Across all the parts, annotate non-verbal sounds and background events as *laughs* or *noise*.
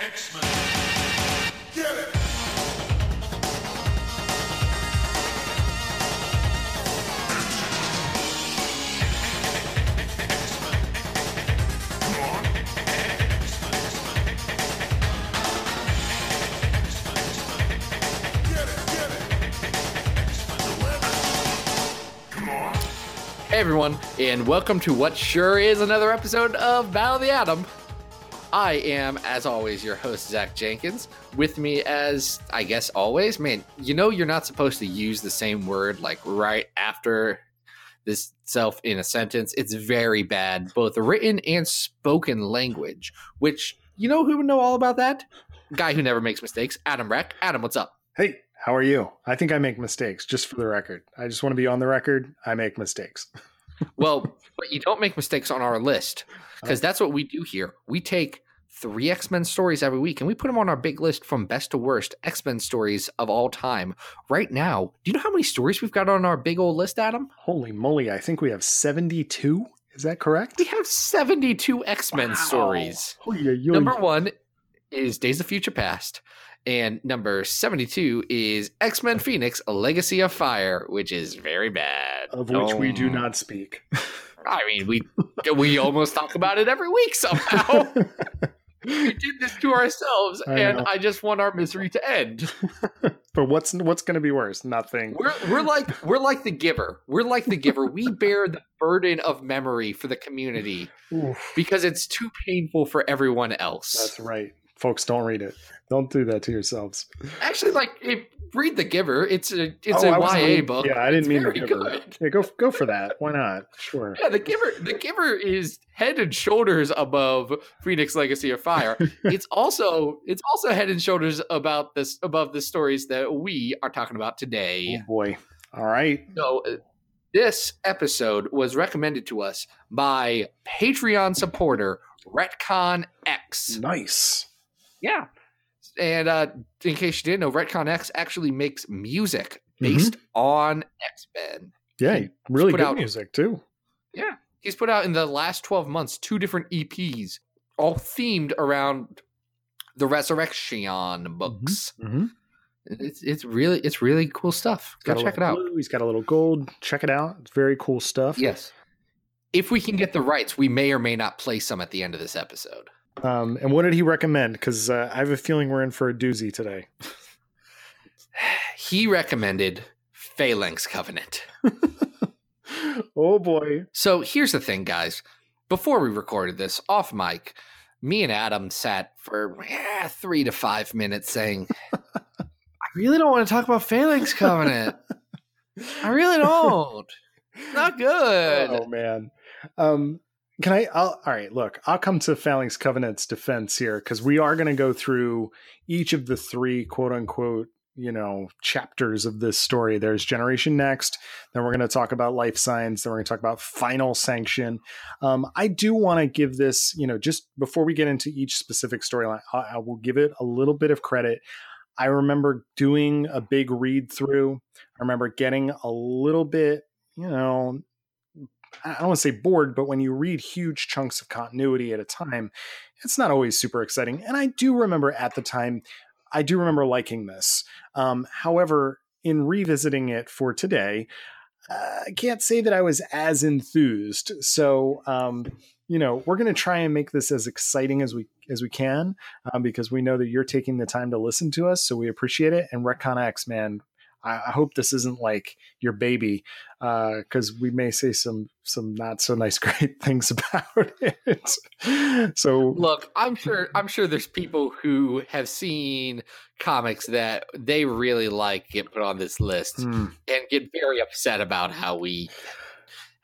X-Men. Get it! Hey everyone, and welcome to what sure is another episode of Battle of the Atom. I am, as always, your host, Zach Jenkins. With me, as I guess always, man, you know you're not supposed to use the same word like right after this self in a sentence. It's very bad, both written and spoken language, which you know who would know all about that? Guy who never makes mistakes, Adam Reck. Adam, what's up? Hey, how are you? I think I make mistakes, just for the record. I just want to be on the record. I make mistakes. *laughs* Well, but you don't make mistakes on our list because that's what we do here. We take three X Men stories every week and we put them on our big list from best to worst X Men stories of all time. Right now, do you know how many stories we've got on our big old list, Adam? Holy moly, I think we have 72. Is that correct? We have 72 X Men stories. Oh, yeah, yeah. Number one is Days of Future Past. And number 72 is X Men Phoenix, A Legacy of Fire, which is very bad. Of which we do Um, not speak. *laughs* I mean, we we almost talk about it every week somehow. *laughs* we did this to ourselves, I and know. I just want our misery to end. *laughs* but what's what's going to be worse? Nothing. We're we're like we're like the giver. We're like the giver. We bear the burden of memory for the community Oof, because it's too painful for everyone else. that's right. Folks, don't read it. Don't do that to yourselves. Actually, like read the giver. It's a it's Oh, a YA book. Yeah, I didn't It's mean the giver. Yeah, go go for that. Why not? Sure. Yeah, the giver the giver is head and shoulders above Phoenix Legacy of Fire. *laughs* it's also it's also head and shoulders about this above the stories that we are talking about today. Oh boy. All right. So uh, this episode was recommended to us by Patreon supporter Retcon X. Nice. Yeah. And uh, in case you didn't know, Retcon X actually makes music based on X Men. Yeah, really put good out- music too. Yeah. He's put out in the last 12 months two different EPs, all themed around the Resurrection books. Mm-hmm. It's it's really it's really cool stuff. Go check it out. He's got a little gold. Check it out. It's very cool stuff. Yes. If we can get the rights, we may or may not play some at the end of this episode. Um, and what did he recommend? Because uh, I have a feeling we're in for a doozy today. He recommended Phalanx Covenant. *laughs* oh boy. So here's the thing, guys. Before we recorded this off mic, me and Adam sat for eh, three to five minutes saying, *laughs* I really don't want to talk about Phalanx Covenant. I really *laughs* don't. Not good. Oh man. Um, can I? I'll, all right. Look, I'll come to Phalanx Covenant's defense here because we are going to go through each of the three quote unquote you know chapters of this story. There's Generation Next. Then we're going to talk about Life Signs. Then we're going to talk about Final Sanction. Um, I do want to give this, you know, just before we get into each specific storyline, I, I will give it a little bit of credit. I remember doing a big read through. I remember getting a little bit, you know, I don't want to say bored, but when you read huge chunks of continuity at a time, it's not always super exciting. And I do remember at the time, I do remember liking this. Um, however, in revisiting it for today, uh, I can't say that I was as enthused. So, um, you know, we're going to try and make this as exciting as we as we can um, because we know that you're taking the time to listen to us, so we appreciate it. And Retcon X, man, I, I hope this isn't like your baby because we may say some some not so nice *laughs* great things about it. so Look, I'm sure I'm sure there's people who have seen comics that they really like get put on this list hmm. and get very upset about how we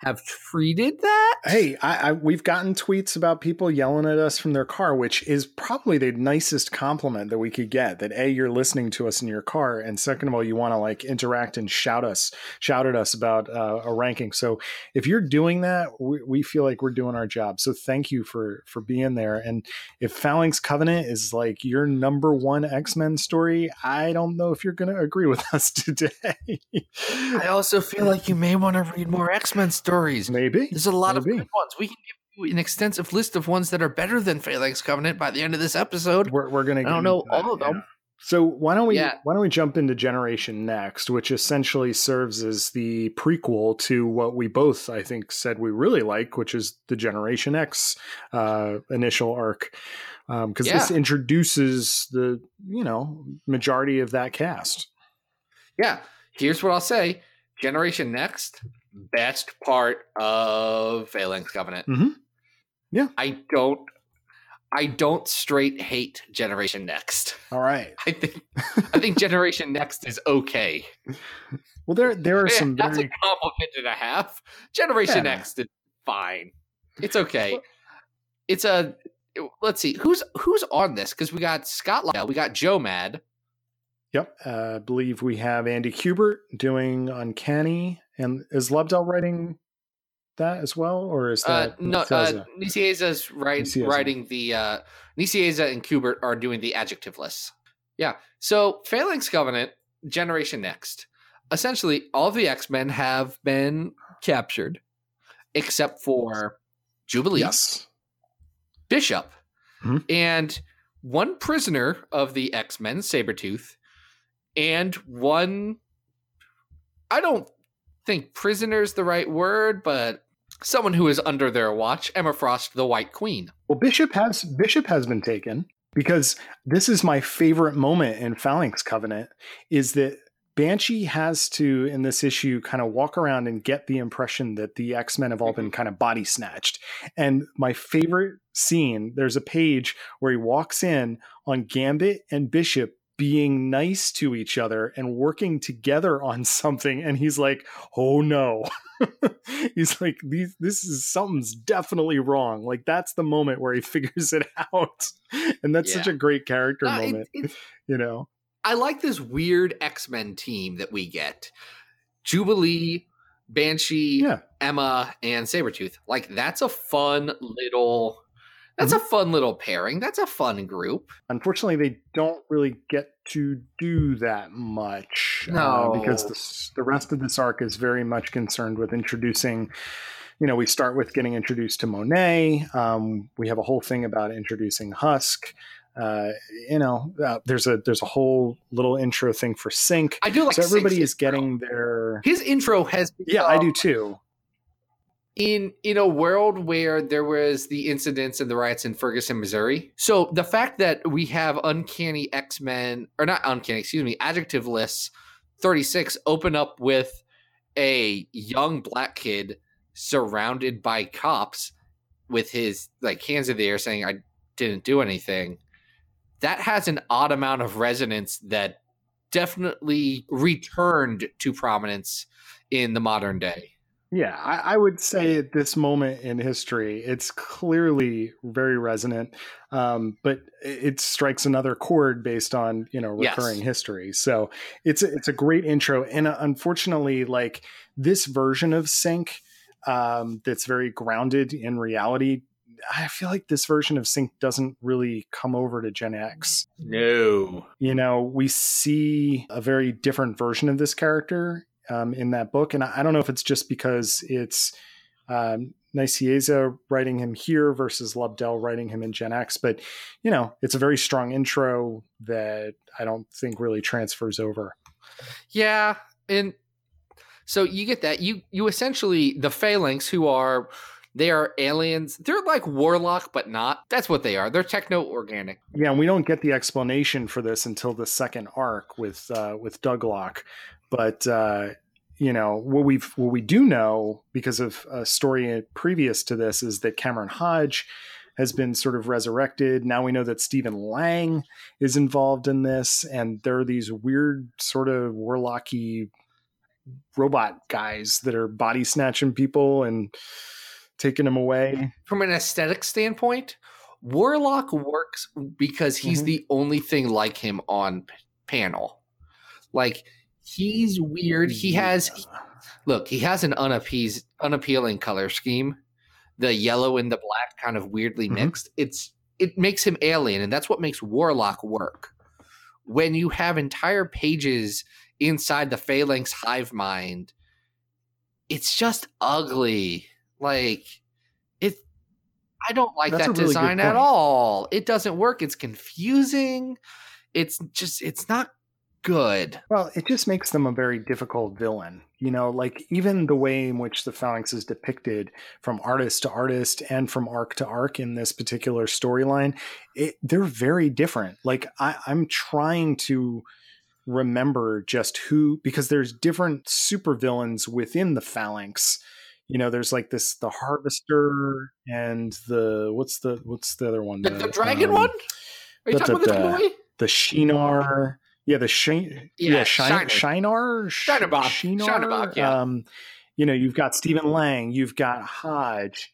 have treated that. Hey, I, I, we've gotten tweets about people yelling at us from their car, which is probably the nicest compliment that we could get. That a, you're listening to us in your car, and second of all, you want to like interact and shout us, shout at us about uh, a ranking. So if you're doing that, we, we feel like we're doing our job. So thank you for for being there. And if Phalanx Covenant is like your number one X Men story, I don't know if you're going to agree with *laughs* us today. I also feel like you may want to read more X Men stories. Maybe There's a lot of Maybe. good ones. We can give you an extensive list of ones that are better than Phalanx Covenant by the end of this episode. We're, we're gonna. I don't know all of them. yeah. So why don't we Yeah. why don't we jump into Generation Next, which essentially serves as the prequel to what we both I think said we really like, which is the Generation X uh, initial arc, because this Yeah. introduces the you know majority of that cast. Yeah, here's what I'll say: Generation Next, best part of Phalanx Covenant. Mhm. Yeah. I don't, I don't straight hate Generation Next. All right. *laughs* I think, I think *laughs* Generation Next is okay. Well, there there are some that's very a compliment and a half. Generation Yeah. Next is fine. It's okay. It's a. Let's see who's who's on this because we got Scott Lyle, we got Joe Mad. Yep. Uh, I believe we have Andy Kubert doing Uncanny. And is Lobdell writing that as well? Or is Uh, that no, uh, Nicieza? Nicieza's write, Nicieza. writing the uh, Nicieza and Kubert are doing the adjectiveless. Yeah. So Phalanx Covenant, Generation Next. Essentially, all the X Men have been captured, except for Jubilee, yes. Bishop, Mhm. and one prisoner of the X Men, Sabretooth, and one. I don't think prisoner's the right word, but someone who is under their watch, Emma Frost, the White Queen. Well, Bishop has Bishop has been taken because this is my favorite moment in Phalanx Covenant is that Banshee has to in this issue kind of walk around and get the impression that the X-Men have all been mm-hmm. kind of body snatched. And my favorite scene, there's a page where he walks in on Gambit and Bishop being nice to each other and working together on *laughs* something and he's like, "Oh no." *laughs* he's like these this is something's definitely wrong like that's the moment where he *laughs* figures it out and that's such a great character Uh, moment it- you know I like this weird X Men team that we get Jubilee, Banshee, yeah Emma, and Sabretooth. Like, that's a fun little. That's a fun little pairing. That's a fun group. unfortunately they don't really get to do that much uh, No. because the, the rest of this arc is very much concerned with introducing you know we start with getting introduced to monet um, we have a whole thing about introducing husk uh, you know uh, there's a there's a whole little intro thing for sync I do like so everybody Six's is getting their His intro has yeah i do too in in a world where there was the incidents and the riots in Ferguson, Missouri. So the fact that we have uncanny X Men or not uncanny, excuse me, adjective lists thirty six open up with a young black kid surrounded by cops with his like hands in the air saying I didn't do anything. That has an odd amount of resonance that definitely returned to prominence in the modern day. Yeah, I, I would say at this moment in history, it's clearly very resonant, um, but it it strikes another chord based on you know Yes. recurring history. So it's a, it's a great intro, and uh, unfortunately, like this version of Synch, um, that's very grounded in reality. I feel like this version of Synch doesn't really come over to Gen X. No. you know, we see a very different version of this character um, in that book. And I, I don't know if it's just because it's um, Nicieza writing him here versus Lobdell writing him in Gen X, but, you know, it's a very strong intro that I don't think really transfers over. Yeah, and so you get that you you essentially the phalanx who are they are aliens. They're like warlock, but not. That's what they are. They're techno organic. Yeah, and we don't get the explanation for this until the second arc with uh, with Douglock, but uh, you know what we what we do know because of a story previous to this is that Cameron Hodge has been sort of resurrected. Now we know that Stephen Lang is involved in this, and there are these weird sort of warlocky robot guys that are body snatching people and taking them away. From an aesthetic standpoint, warlock works because he's Mhm. the only thing like him on panel. Like he's weird. He has look. He has an unappeased, unappealing color scheme. The yellow and the black kind of weirdly Mhm. mixed. It's it makes him alien, and that's what makes Warlock work. When you have entire pages inside the Phalanx hive mind, it's just ugly. Like it, I don't like That's that really design at all. It doesn't work. It's confusing. It's just it's not good. Well, it just makes them a very difficult villain. You know, like even the way in which the Phalanx is depicted from artist to artist and from arc to arc in this particular storyline, they're very different. Like I, I'm trying to remember just who because there's different supervillains within the Phalanx. You know, there's like this the Harvester and the what's the what's the other one? The, the dragon um, one? Are you da- talking about the toy? The Shinar. Yeah, the Shin, Yeah, yeah, Shine, Shinar, Shiner Bob. Shinar. Yeah. Um, you know, you've got Stephen Lang, you've got Hodge.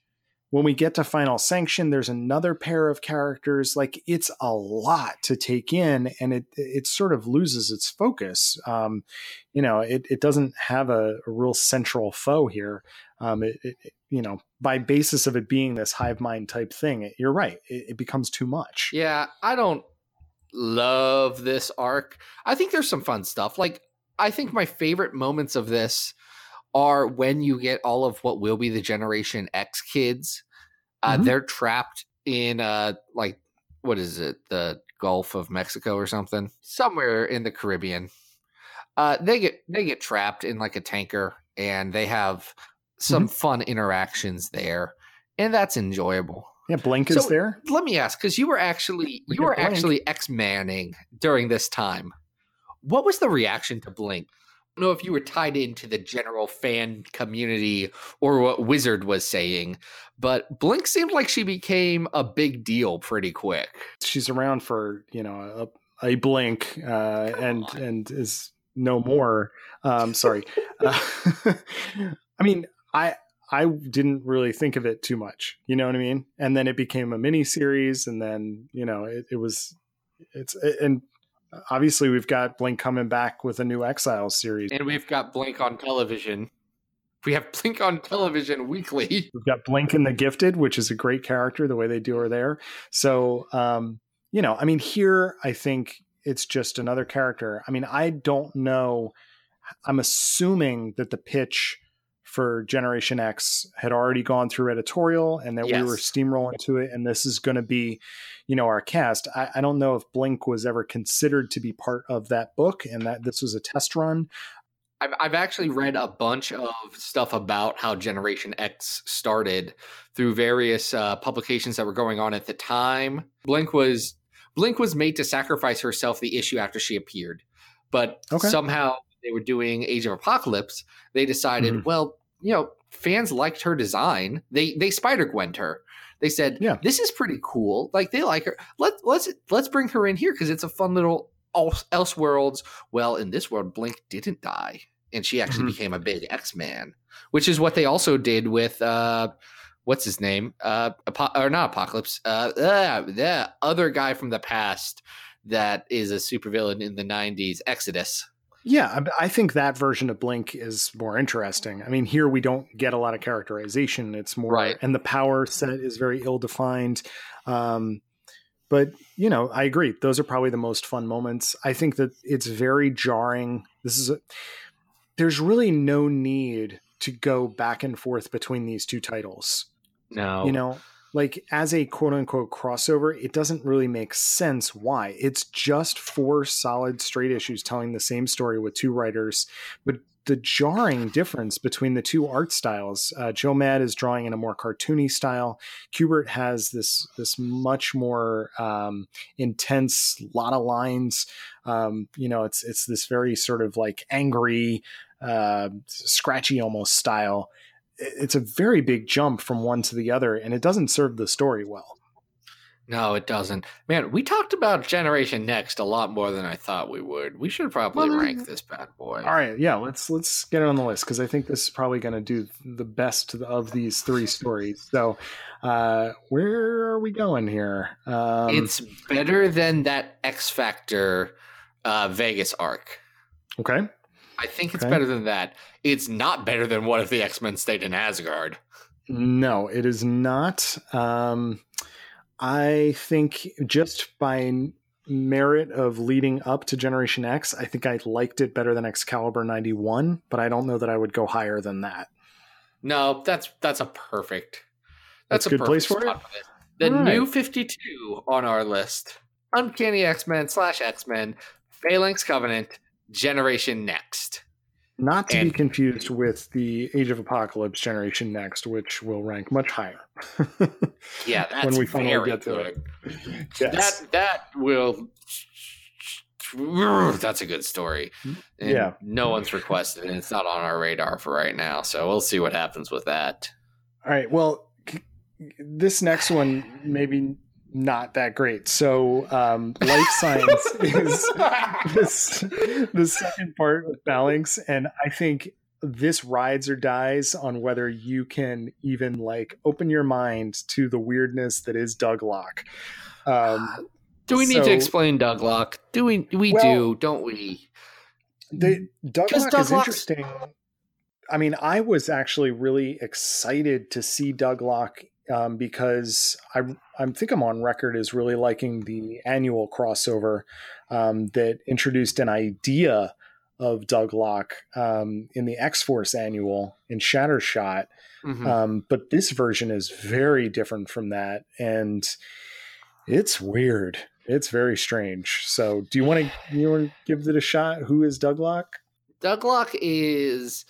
When we get to Final Sanction, there's another pair of characters. Like it's a lot to take in, and it it sort of loses its focus. Um, you know, it it doesn't have a, a real central foe here. Um, it, it- you know, by basis of it being this hive mind type thing, it, you're right. It, it becomes too much. Yeah, I don't love this arc. I think there's some fun stuff. Like, I think my favorite moments of this are when you get all of what will be the Generation X kids. Uh, Mhm. They're trapped in, uh, like, what is it? The Gulf of Mexico or something? Somewhere in the Caribbean. Uh, they get they get trapped in like a tanker, and they have some fun interactions there, and that's enjoyable Yeah, Blink is So- there. let me ask because you were actually We *laughs* you got were Blink. actually x-manning during this time what was the reaction to blink I don't know if you were tied into the general fan community or what wizard was saying but blink seemed like she became a big deal pretty quick she's around for you know a, a blink uh, and on. and is no more. Um, sorry. *laughs* Uh, *laughs* I mean, I I didn't really think of it too much. You know what I mean? And then it became a mini series, and then you know it, it was it's and obviously we've got Blink coming back with a new Exile series. and we've got blink on television we have blink on television weekly *laughs* We've got Blink in the Gifted, which is a great character, the way they do her there. So, um, you know, I mean, here I think it's just another character. I mean, I don't know. I'm assuming that the pitch for Generation X had already gone through editorial and that we were steamrolling to it, and this is going to be, you know, our cast. I, I don't know if Blink was ever considered to be part of that book and that this was a test run. I've, I've actually read a bunch of stuff about how Generation X started through various uh, publications that were going on at the time. Blink was Blink was made to sacrifice herself the issue after she appeared, but Okay. somehow they were doing Age of Apocalypse. They decided, Mhm. well, you know, fans liked her design. They they Spider Gwent her. They said, Yeah. this is pretty cool. Like they like her. Let let's let's bring her in here because it's a fun little else Elseworlds. Well, in this world, Blink didn't die, and she actually Mhm. became a big X Man, which is what they also did with uh, what's his name? Uh, Apo- or not Apocalypse? Uh, uh, the other guy from the past that is a supervillain in the '90s, Exodus. Yeah, I I think that version of Blink is more interesting. I mean, here we don't get a lot of characterization. It's more, Right. and the power set is very ill defined. Um, but you know, I agree. Those are probably the most fun moments. I think that it's very jarring. This is a. There's really no need to go back and forth between these two titles No, you know like as a quote unquote crossover it doesn't really make sense why. It's just four solid straight issues telling the same story with two writers. But the jarring difference between the two art styles uh, joe mad is drawing in a more cartoony style. Kubert has this this much more um, intense lot of lines. Um, you know it's it's this very sort of like angry uh, scratchy almost style it's a very big jump from one to the other and it doesn't serve the story well no, it doesn't. Man, we talked about Generation Next a lot more than I thought we would. We should probably Well, rank this bad boy. all right yeah let's let's get it on the list because i think this is probably going to do the best of these three stories so uh where are we going here um it's better than that X Factor uh, Vegas arc. okay I think it's Okay. better than that. It's not better than what if the X Men stayed in Asgard. no it is not um i think just by merit of leading up to generation x i think i liked it better than excalibur 91 but i don't know that i would go higher than that No, that's that's a perfect. That's a a good place for it? for. The All new right. 52 on our list Uncanny X Men slash X Men, Phalanx Covenant, Generation Next. Not to be confused with the Age of Apocalypse Generation Next, which will rank much higher. *laughs* Yeah, that's When we finally get to good. yes. That that will. That's a good story. And Yeah. No one's requested, and it's not on our radar for right now. So we'll see what happens with that. All right. Well, this next one maybe not that great. So, um, Life Signs *laughs* is this the second part of Phalanx, and I think this rides or dies on whether you can even like open your mind to the weirdness that is Douglock. Um, Do we need to explain Douglock? Do we? We Well- do, don't we? The Douglock Doug is Locke's- interesting. I mean, I was actually really excited to see Douglock um, because I I think I'm on record as really liking the annual crossover um, that introduced an idea of Douglock um, in the X Force annual in Shattershot. Mhm. Um, but this version is very different from that, and it's weird. It's very strange. So, do you want to you want to give it a shot? Who is Douglock? Doug Locke is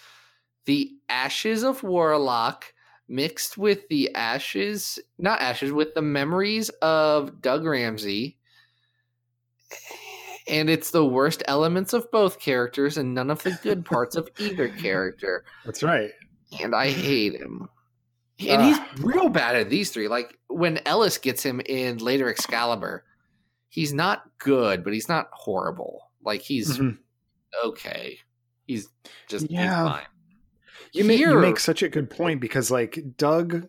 the ashes of Warlock mixed with the ashes, not ashes, with the memories of Doug Ramsey. And it's the worst elements of both characters and none of the good *laughs* parts of either character. That's right. And I hate him. And Ah. he's real bad at these three. Like when Ellis gets him in later Excalibur, he's not good, but he's not horrible. Like he's Mhm. okay. He's just he's Yeah. You, make, you make such a good point because, like, Doug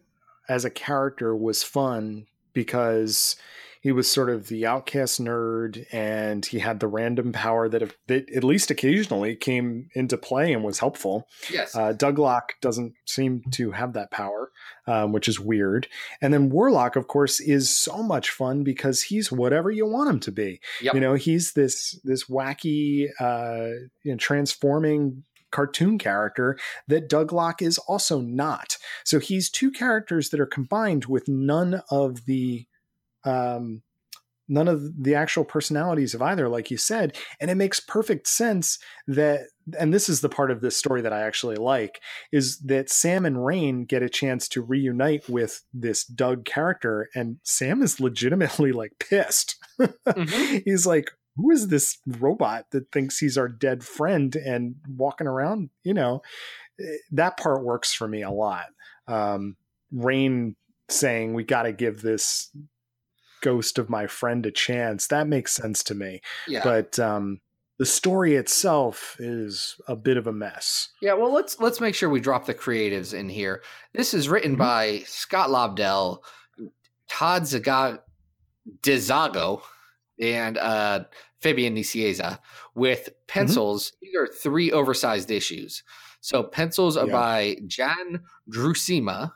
as a character was fun because he was sort of the outcast nerd and he had the random power that, that at least occasionally came into play and was helpful. Yes. Uh, Douglock doesn't seem to have that power, um, which is weird. And then Warlock, of course, is so much fun because he's whatever you want him to be. Yep. You know, he's this this wacky, uh, you know, transforming cartoon character that Douglock is also not. So he's two characters that are combined with none of the um none of the actual personalities of either like you said and it makes perfect sense that and this is the part of this story that I actually like is that Sam and Rain get a chance to reunite with this Doug character and Sam is legitimately like pissed. *laughs* Mhm. He's like who is this robot that thinks he's our dead friend and walking around, you know? Eh, That part works for me a lot. Um Rain saying we got to give this ghost of my friend a chance. That makes sense to me. Yeah. But um the story itself is a bit of a mess. yeah. Well, let's let's make sure we drop the creatives in here. This is written Mhm. by Scott Lobdell, Todd Zaga- DeZago, and uh, Fabian Nicieza with pencils. These are three oversized issues. So pencils are Yeah. by Jan Duursema,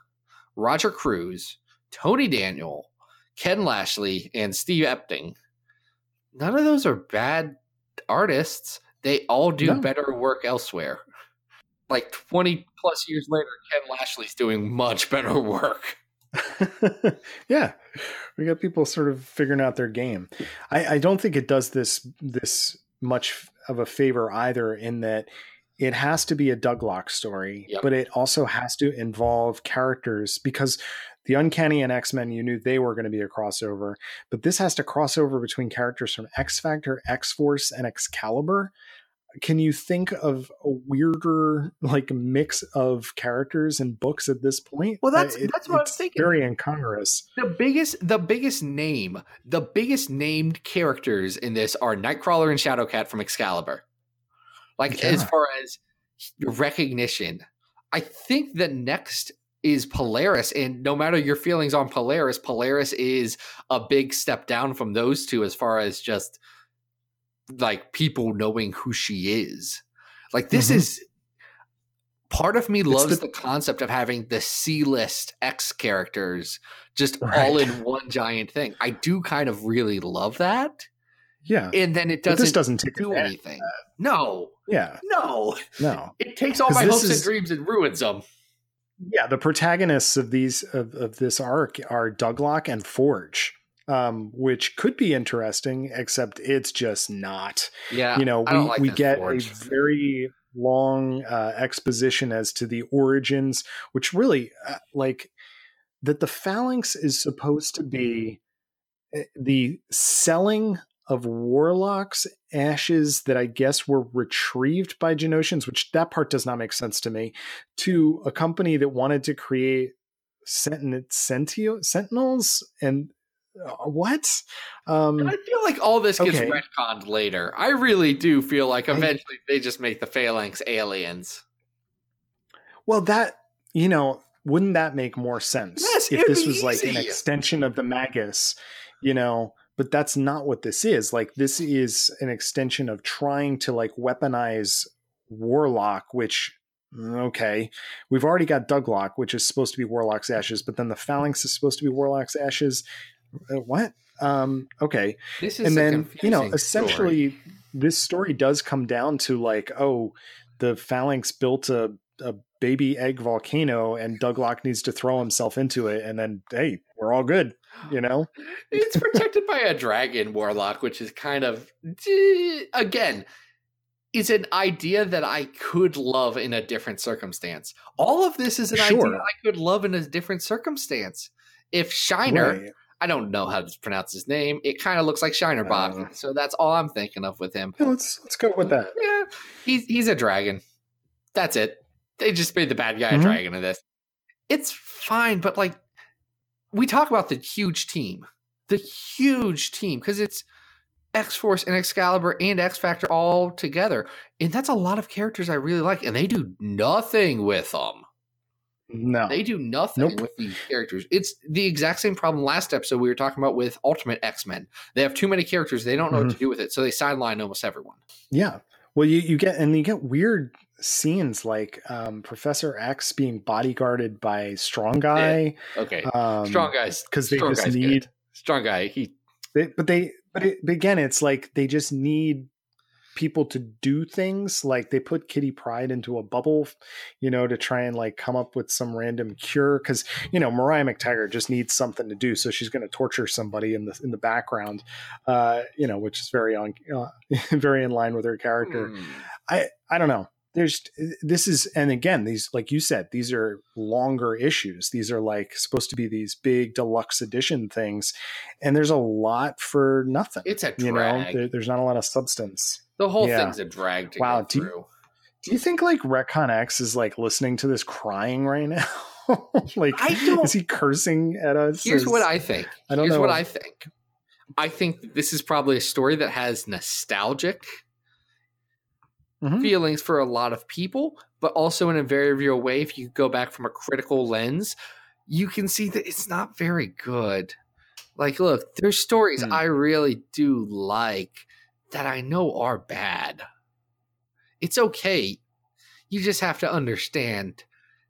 Roger Cruz, Tony Daniel, Ken Lashley, and Steve Epting. None of those are bad artists. They all do No. better work elsewhere. Like 20 plus years later, Ken Lashley's doing much better work. *laughs* yeah, we got people sort of figuring out their game. I, I don't think it does this this much of a favor either, in that it has to be a Douglock story, Yep. but it also has to involve characters because the Uncanny and X Men, you knew they were going to be a crossover, but this has to cross over between characters from X Factor, X Force, and Excalibur. Can you think of a weirder like mix of characters and books at this point? Well, that's- Uh, that's what I'm thinking. Very incongruous. The biggest, the biggest name, the biggest named characters in this are Nightcrawler and Shadowcat from Excalibur. Like Yeah. as far as recognition, I think the next is Polaris, and no matter your feelings on Polaris, Polaris is a big step down from those two as far as just like people knowing who she is. Like this Mhm. is part of me It's loves the- the, concept of having the C-list X characters just all in one giant thing. I do kind of really love that. Yeah. And then it doesn't, this doesn't take do anything. No. Yeah. No. No. *laughs* It takes all my hopes is- and dreams and ruins them. yeah, the protagonists of these of, of this arc are Douglock and Forge, um, which could be interesting, except it's just not. Yeah, you know, we, like we get Forge. a very long uh, exposition as to the origins, which really uh, like that the phalanx is supposed to be uh, the selling of warlocks ashes that I guess were retrieved by Genoshans, which that part does not make sense to me, to a company that wanted to create sentinel, sentinels and what? Um, I feel like all this gets Okay. retconned later. I really do feel like I- eventually they just make the phalanx aliens. Well, that you know, wouldn't that make more sense Yes, if this was like an extension of the Magus, you know? But that's not what this is. Like this is an extension of trying to like weaponize Warlock, which mm, okay, we've already got Douglock, which is supposed to be Warlock's ashes, but then the Phalanx is supposed to be Warlock's ashes. Uh, what? Um, okay, This is and then you know essentially story. this story does come down to like oh the phalanx built a, a baby egg volcano and Doug douglock needs to throw himself into it and then hey we're all good you know *gasps* it's protected by a dragon warlock, which is kind of again is an idea that I could love in a different circumstance. All of this is an Sure. idea I could love in a different circumstance. If Shiner, Right. I don't know how to pronounce his name, it kind of looks like Shiner Bob, Uh. so that's all I'm thinking of with him. Let's let's go with that Yeah, he's he's a dragon. That's it. They just made the bad guy Mhm. a dragon in this. It's fine, but like we talk about the huge team, the huge team, because it's X Force and Excalibur and X Factor all together, and that's a lot of characters I really like, and they do nothing with them. No They do nothing Nope. with these characters. It's the exact same problem last episode we were talking about with Ultimate X Men. They have too many characters; they don't know Mm-hmm. what to do with it, so they sideline almost everyone. yeah well you, you get and you get weird scenes like um, professor x being bodyguarded by strong guy Okay, um strong guys because they strong just guy's good. need strong guy. He They, but they, but, it, but again, it's like they just need people to do things. Like they put Kitty Pryde into a bubble, you know, to try and like come up with some random cure. Because you know Moira MacTaggert just needs something to do, so she's going to torture somebody in the in the background, uh, you know, which is very on, uh, *laughs* very in line with her character. Hmm. I I don't know. There's this is and again these like you said these are longer issues. These are like supposed to be these big deluxe edition things, and there's a lot for nothing. It's a you know, drag. there, there's not a lot of substance. The whole yeah. thing's a drag to Wow, go do you- Do you think like Retcon X is like listening to this crying right now? *laughs* like, I don't- is he cursing at us? Here's as- what I think. I don't Here's know. what I think. I think this is probably a story that has nostalgic Mhm. feelings for a lot of people, but also in a very real way. If you go back from a critical lens, you can see that it's not very good. Like, look, there's stories Hmm. I really do like that I know are bad. It's okay. You just have to understand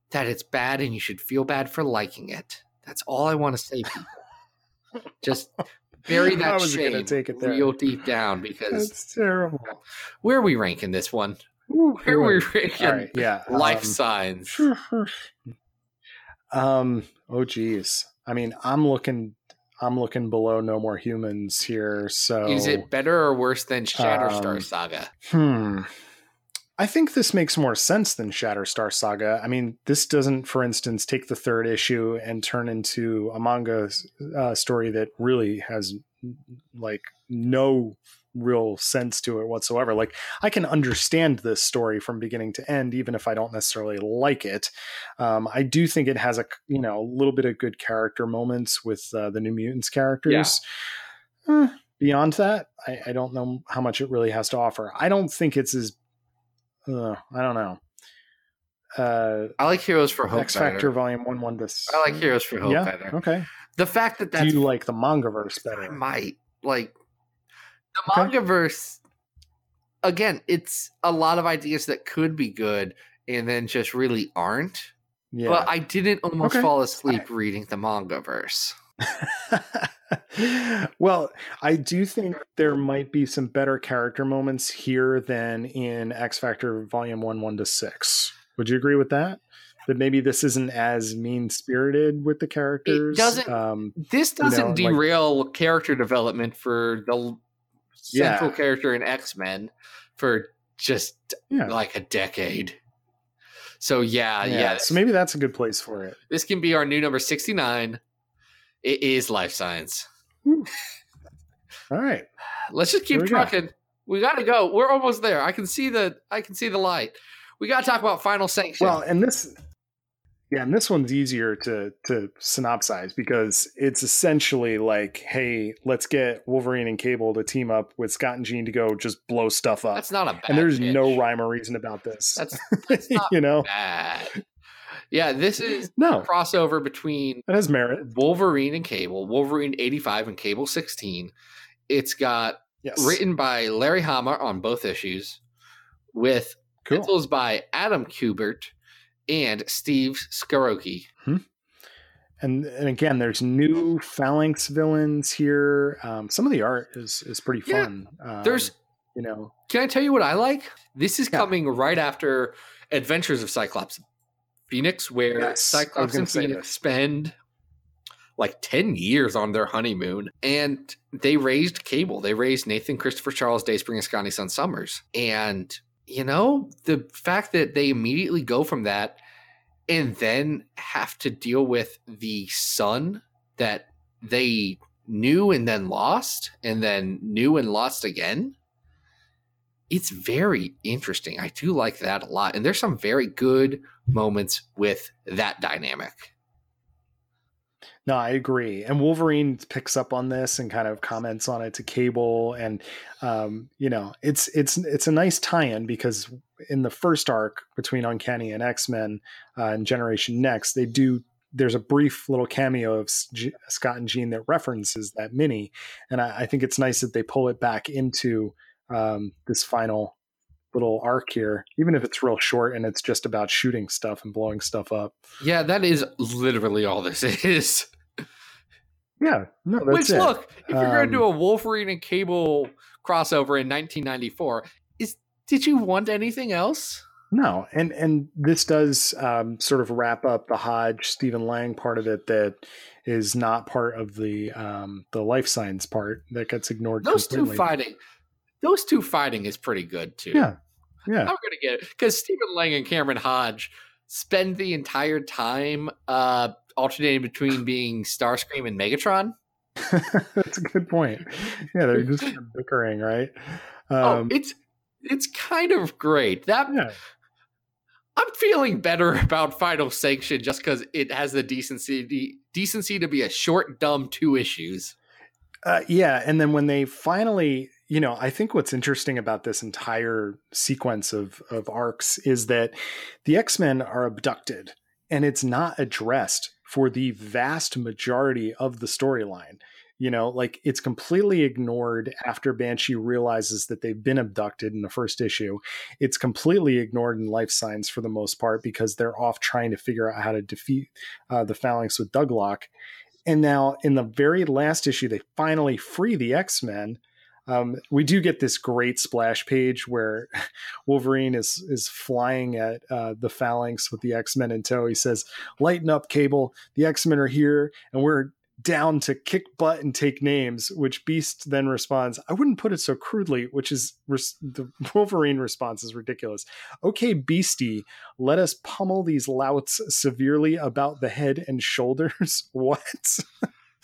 that it's bad and you should feel bad for liking it. That's all I want to say, people. *laughs* just bury that shame take it there. real deep down because That's terrible. where are we ranking this one? Ooh, Where are we ranking right, yeah. life um, signs? *laughs* um oh geez i mean i'm looking i'm looking below no more humans here so Is it better or worse than Shatterstar um, Saga? hmm i think this makes more sense than shatterstar saga i mean this doesn't for instance take the third issue and turn into a manga uh, story that really has like no real sense to it whatsoever like i can understand this story from beginning to end even if i don't necessarily like it um, i do think it has a you know a little bit of good character moments with uh, the new mutants characters Eh, beyond that I, I don't know how much it really has to offer i don't think it's as uh, i don't know uh I like Heroes for Hope. x factor better. volume one one to I like Heroes for Hope yeah better. okay The fact that do you like the manga verse better? I better might like the Okay. manga verse. Again, it's a lot of ideas that could be good and then just really aren't. yeah But I didn't almost Okay. fall asleep reading the manga verse. *laughs* well, I do think there might be some better character moments here than in X Factor Volume 1 1 to 6. Would you agree with that? that maybe this isn't as mean spirited with the characters. doesn't- Um, This You know, doesn't like- derail character development for the central Yeah. character in X Men for just yeah. like a decade. So yeah, yeah, yeah. So maybe that's a good place for it. this can be our new number sixty nine. It is Life Signs. All right. Let's just keep go. trucking. We got to go. We're almost there. I can see the. I can see the light. We got to talk about final sanction. Well, and this, yeah, and this one's easier to to synopsize because it's essentially like, hey, let's get Wolverine and Cable to team up with Scott and Jean to go just blow stuff up. that's not a bad. and there's pitch. no rhyme or reason about this. That's *laughs* that's not you know, bad. Yeah, this is a no, crossover between it has merit. Wolverine and Cable, Wolverine 85 and Cable 16. It's got Yes, written by Larry Hama on both issues, with cool. pencils by Adam Kubert and Steve Skroce. And and again, there's new Phalanx villains here. Um, some of the art is is pretty Yeah, fun. Um, There's you know, Can I tell you what I like? This is Yeah. coming right after Adventures of Cyclops Phoenix, where Yes, Cyclops and Phoenix spend like 10 years on their honeymoon and they raised Cable. They raised Nathan Christopher Charles Dayspring and Scotty Sun Summers. And, you know, the fact that they immediately go from that and then have to deal with the son that they knew and then lost and then knew and lost again it's very interesting. I do like that a lot. And there's some very good moments with that dynamic. No, I agree. And Wolverine picks up on this and kind of comments on it to Cable, and um, you know, it's it's it's a nice tie-in because in the first arc between Uncanny and X Men uh, and Generation Next, they do. There's a brief little cameo of G- Scott and Jean that references that mini, and I, I think it's nice that they pull it back into um, this final little arc here, even if it's real short and it's just about shooting stuff and blowing stuff up. Yeah, that is literally all this *laughs* is. Yeah, no, Which, it. look, if you're going Um, to do a Wolverine and Cable crossover in 1994, is did you want anything else? No, and and this does um, sort of wrap up the Hodge Stephen Lang part of it that is not part of the um, the Life Signs part that gets ignored. Those two fighting, those two fighting is pretty good too. Yeah, yeah, I'm gonna get it because Stephen Lang and Cameron Hodge spend the entire time uh, alternating between being Starscream and Megatron. *laughs* that's a good point. Yeah, they're just kind of bickering, right? oh, Um, it's it's kind of great. That yeah, I'm feeling better *laughs* about Final Sanction just because it has the decency decency to be a short, dumb two issues. Uh, yeah, and then when they finally, you know, I think what's interesting about this entire sequence of of arcs is that the X Men are abducted, and it's not addressed for the vast majority of the storyline. You know, like it's completely ignored after Banshee realizes that they've been abducted in the first issue. It's completely ignored in Life Signs for the most part because they're off trying to figure out how to defeat uh, the Phalanx with Douglock. And now, in the very last issue, they finally free the X Men. Um, we do get this great splash page where *laughs* Wolverine is is flying at uh, the Phalanx with the X Men in tow. He says, "Lighten up, Cable. The X Men are here, and we're down to kick butt and take names." Which Beast then responds, "I wouldn't put it so crudely." Which is res- the *laughs* Wolverine response is ridiculous. Okay, Beastie, let us pummel these louts severely about the head and shoulders. *laughs* what?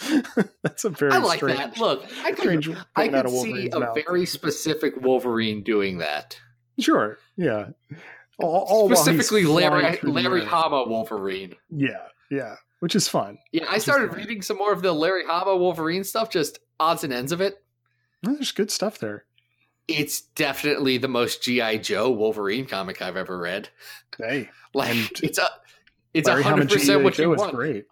*laughs* That's a very I like strange, that. Look, I could, I could see a mouth. very specific Wolverine doing that. Sure, yeah. All, all Specifically, Larry Larry. Hama Wolverine. Yeah, yeah, which is fun. Yeah, I started reading some more of the Larry Hama Wolverine stuff, just odds and ends of it. There's good stuff there. It's definitely the most GI Joe Wolverine comic I've ever read. Hey, Like it's a it's Larry hundred percent what you Joe is want. great.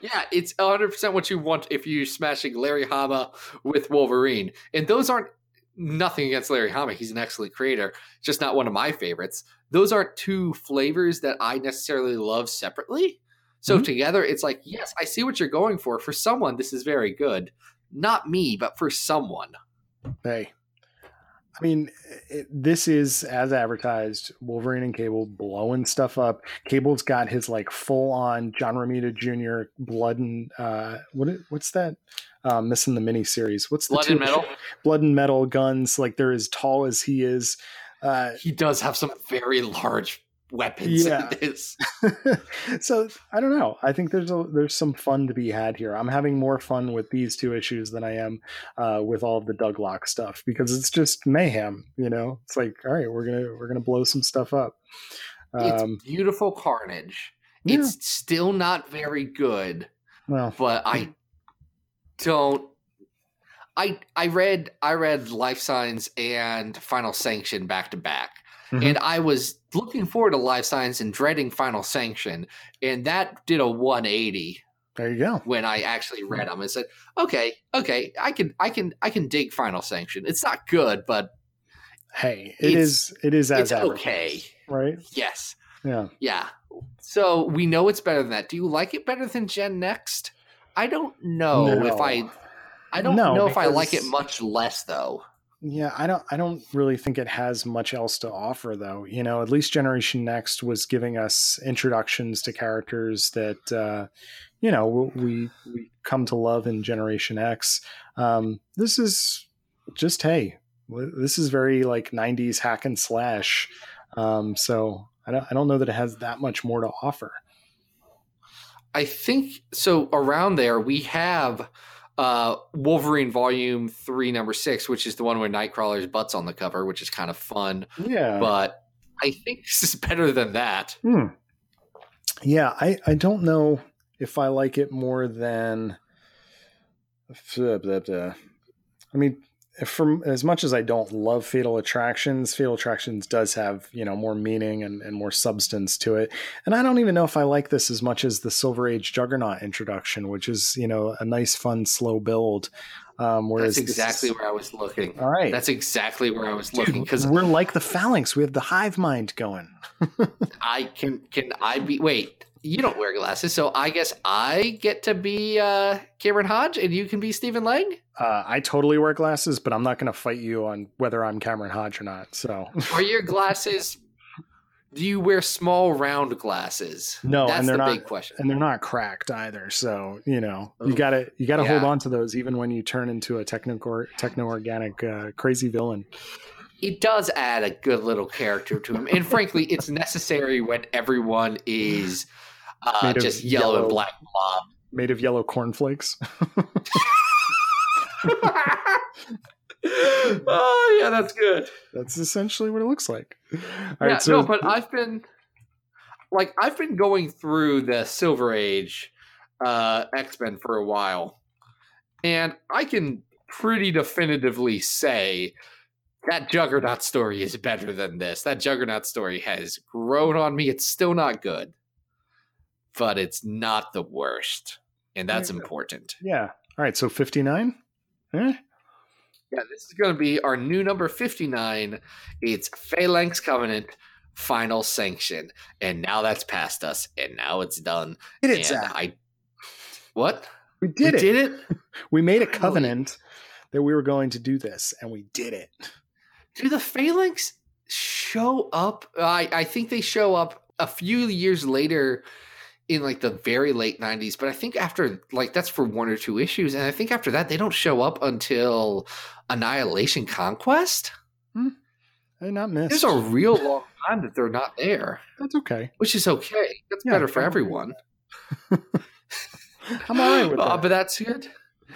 Yeah, it's hundred percent what you want if you're smashing Larry Hama with Wolverine. And those aren't nothing against Larry Hama. He's an excellent creator. Just not one of my favorites. Those aren't two flavors that I necessarily love separately. So Mhm. together it's like, yes, I see what you're going for. For someone, this is very good. Not me, but for someone. Hey, I mean, it, this is as advertised. Wolverine and Cable blowing stuff up. Cable's got his like full on John Romita Jr. blood and uh, what what's that? Uh, missing the mini series. What's the Blood two- and metal. *laughs* Blood and metal guns. Like they're as tall as he is. Uh, He does have some very large weapons Yeah. in this. *laughs* so I don't know. I think there's a there's some fun to be had here. I'm having more fun with these two issues than I am uh, with all of the Douglock stuff because it's just mayhem. You know, it's like all right, we're gonna we're gonna blow some stuff up. It's Um, beautiful carnage. yeah, It's still not very good, well, but I don't. I I read I read Life Signs and Final Sanction back to back, Mhm. and I was looking forward to Life Signs and dreading Final Sanction, and that did a 180 there you go. when I actually read them and said, "Okay, okay, I can I can I can dig Final Sanction. It's not good, but Hey, it is, it is as okay." right? Yes. Yeah. Yeah. So we know it's better than that. Do you like it better than Gen Next? I don't know No. if I I don't No, know if I like it much less though. Yeah, I don't I don't really think it has much else to offer though. You know, at least Generation Next was giving us introductions to characters that uh you know, we we come to love in Generation X. Um this is just hey, this is very like 90s hack and slash. Um so I don't I don't know that it has that much more to offer. I think so around there we have uh Wolverine volume 3 number 6 which is the one where Nightcrawler's butt's on the cover which is kind of fun, Yeah. but I think *laughs* this is better than that. Hmm. Yeah, I, I don't know if I like it more than. I mean, from as much as I don't love Fatal Attractions, Fatal Attractions does have you know more meaning and, and more substance to it. And I don't even know if I like this as much as the Silver Age Juggernaut introduction, which is you know a nice, fun, slow build. Um, whereas That's exactly is- where I was looking. all right. That's exactly where I was looking because we're like the phalanx. We have the hive mind going. *laughs* I can can I be wait you don't wear glasses so I guess I get to be uh Cameron Hodge and you can be Steven Lang Uh, I totally wear glasses, but I'm not going to fight you on whether I'm Cameron Hodge or not. So *laughs* are your glasses do you wear small round glasses No, that's and they're the not- big question and they're not cracked either. So you know you got to you got to hold on to those even when you turn into a technical techno organic uh, crazy villain. it does add a good little character to him and frankly it's necessary when everyone is uh, just yellow, yellow. and black blob Made of yellow cornflakes. *laughs* *laughs* oh yeah that's good That's essentially what it looks like. All right, yeah, so no, but I've been like I've been going through the Silver Age uh, X Men for a while, and I can pretty definitively say that Juggernaut story is better than this. That Juggernaut story has grown on me. It's still not good, but it's not the worst, and that's important. yeah. All right, so 59. Eh? Yeah, this is going to be our new number 59. It's Phalanx Covenant Final Sanction. And now that's past us. And now it's done. Did and I. What? We did we it. did it? *laughs* We made a covenant that we were going to do this, and we did it. Do the Phalanx show up? I, I think they show up a few years later in like the very late 90s. But I think after, like, that's for one or two issues. And I think after that, they don't show up until Annihilation Conquest. I not missed. There's a real long time that they're not there. That's okay. which is okay. That's Yeah, better for everyone. *laughs* *laughs* I'm all right with Uh, that. but that's good.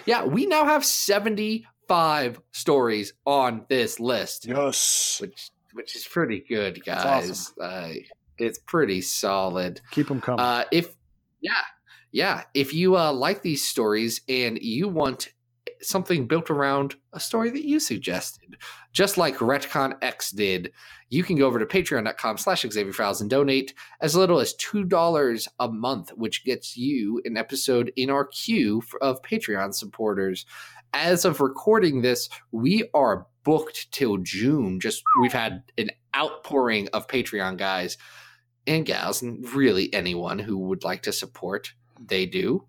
Yeah, we now have 75 stories on this list, yes. which which is pretty good, That's guys. Uh, it's pretty solid. Keep them coming. Uh, if yeah, yeah, if you uh, like these stories and you want something built around a story that you suggested, just like Retcon X did, you can go over to patreon.com slash Xavier Files and donate as little as $2 a month, which gets you an episode in our queue of Patreon supporters. As of recording this, we are booked till June. Just we've had an outpouring of Patreon guys and gals, and really anyone who would like to support, they do.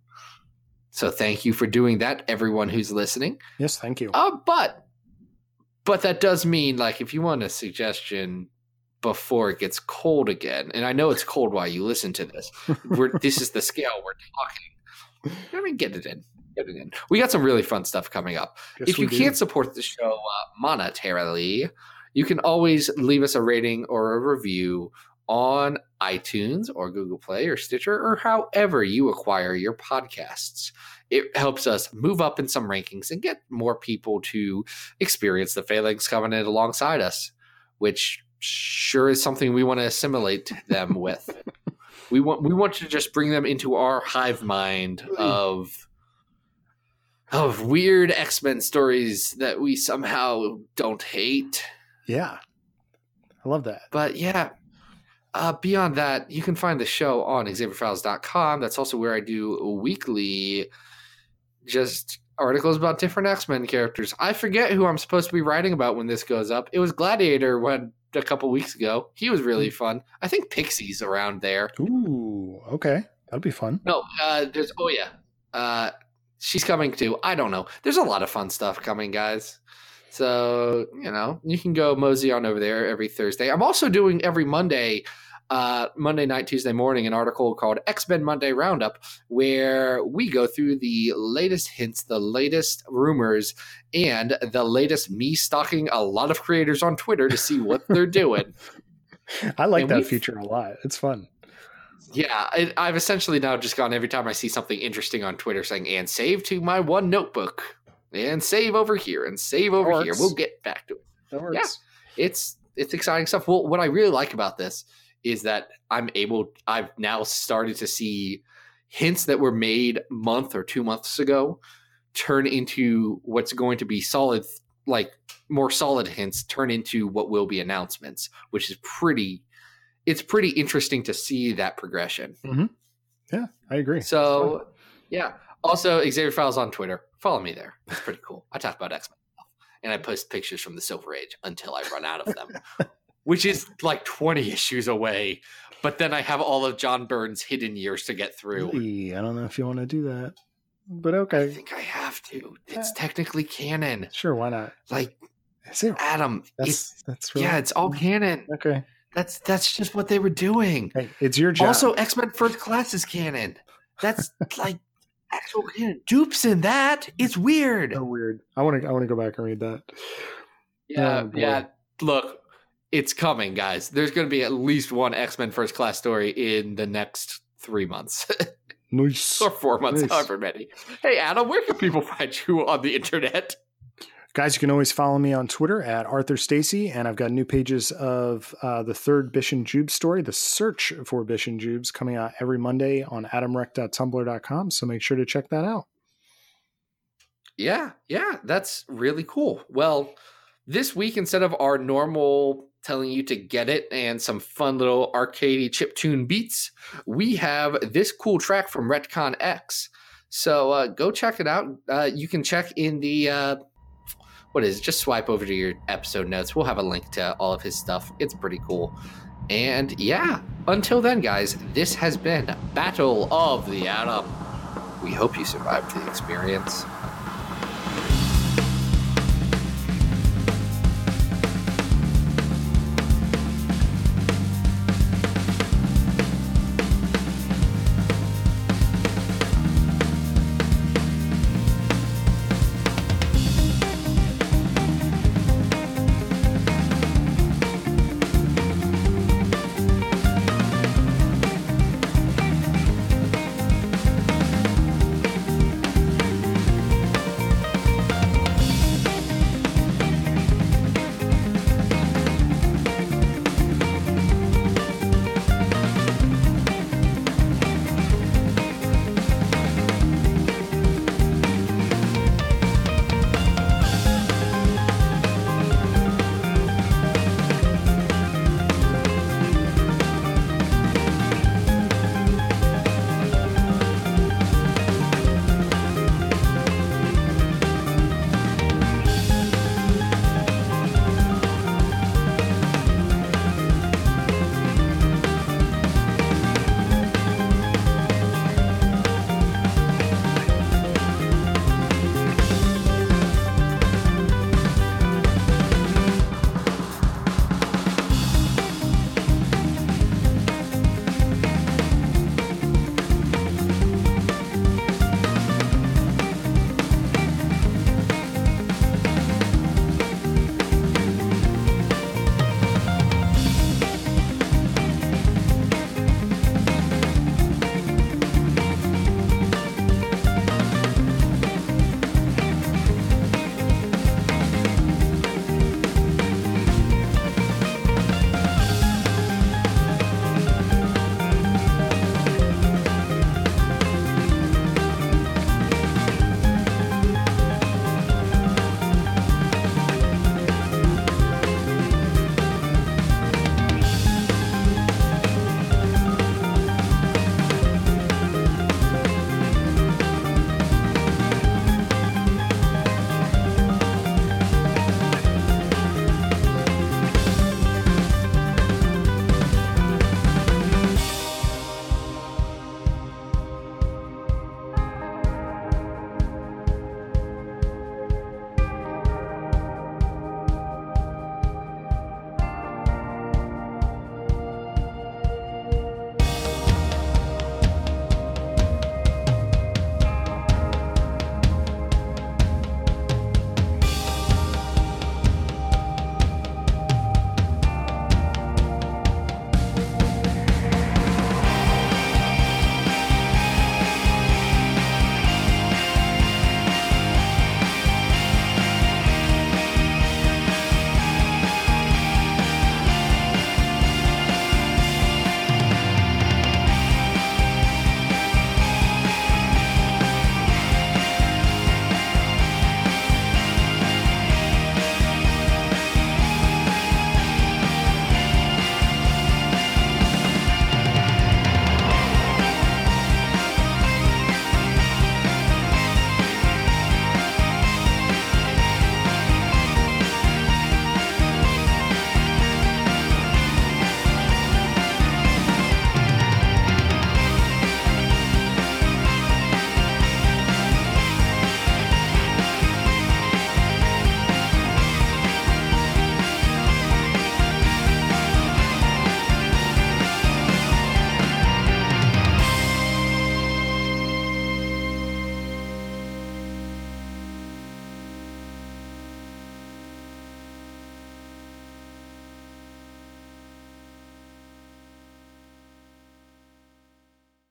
So thank you for doing that, everyone who's listening. yes, thank you. Uh, but but that does mean like if you want a suggestion before it gets cold again, and I know it's cold while you listen to this. *laughs* We're, this is the scale we're talking. I mean, get it in. Get it in. We got some really fun stuff coming up. Guess if you do. can't support the show uh, monetarily, you can always leave us a rating or a review on iTunes or Google Play or Stitcher or however you acquire your podcasts. It helps us move up in some rankings and get more people to experience the Phalanx Covenant alongside us, which sure is something we want to assimilate *laughs* them with. we want we want to just bring them into our hive mind mm. of of weird X-Men stories that we somehow don't hate. Yeah. I love that. But yeah, uh, beyond that, you can find the show on XavierFiles.com. That's also where I do weekly just articles about different X-Men characters. I forget who I'm supposed to be writing about when this goes up. It was Gladiator one a couple weeks ago. He was really fun. I think Pixie's around there. Ooh, okay. That'll be fun. No, uh, there's oh yeah, uh, she's coming too. I don't know. There's a lot of fun stuff coming, guys. So you know you can go mosey on over there every Thursday. I'm also doing every Monday, uh, Monday night, Tuesday morning, an article called X Men Monday Roundup, where we go through the latest hints, the latest rumors, and the latest me stalking a lot of creators on Twitter to see what they're doing. *laughs* I like And that feature a lot. It's fun. Yeah, I, I've essentially now just gone every time I see something interesting on Twitter saying, and save to my one notebook, and save over here, and save over here. We'll get back to it. Works. It's it's exciting stuff. Well, what I really like about this is that I'm able. I've now started to see hints that were made month or two months ago turn into what's going to be solid, like more solid hints turn into what will be announcements, which is pretty. It's pretty interesting to see that progression. Mm-hmm. Yeah, I agree. So, yeah. Also, Xavier Files on Twitter. Follow me there. It's pretty cool. I talk about X Men and I post pictures from the Silver Age until I run out of them, *laughs* which is like 20 issues away. But then I have all of John Byrne's hidden years to get through. Hey, I don't know if you want to do that, but okay. I think I have to. It's technically canon. Sure, why not? Like Is it? Adam, That's it's that's really, yeah, it's all canon. okay. That's that's just what they were doing. Hey, it's your job. Also, X Men First Class is canon. That's like actual canon. Dupes in that. It's weird. so weird. I want to I want to go back and read that. Yeah, Oh, yeah. Look, it's coming, guys. There's going to be at least one X Men First Class story in the next three months *laughs* Nice. or four months, Nice. however many. Hey, Adam, where can people find you on the internet? Guys, you can always follow me on Twitter at Arthur Stacy, and I've got new pages of uh, the third Bish and Jubes story, The Search for Bish and Jubes, coming out every Monday on adamrec.tumblr.com. So make sure to check that out. Yeah, yeah, that's really cool. Well, this week, instead of our normal telling you to get it and some fun little arcadey chiptune beats, we have this cool track from Retcon X. So uh, go check it out. Uh, you can check in the uh, what is it? Just swipe over to your episode notes. We'll have a link to all of his stuff. It's pretty cool. And yeah, until then, guys, this has been Battle of the Atom. We hope you survived the experience.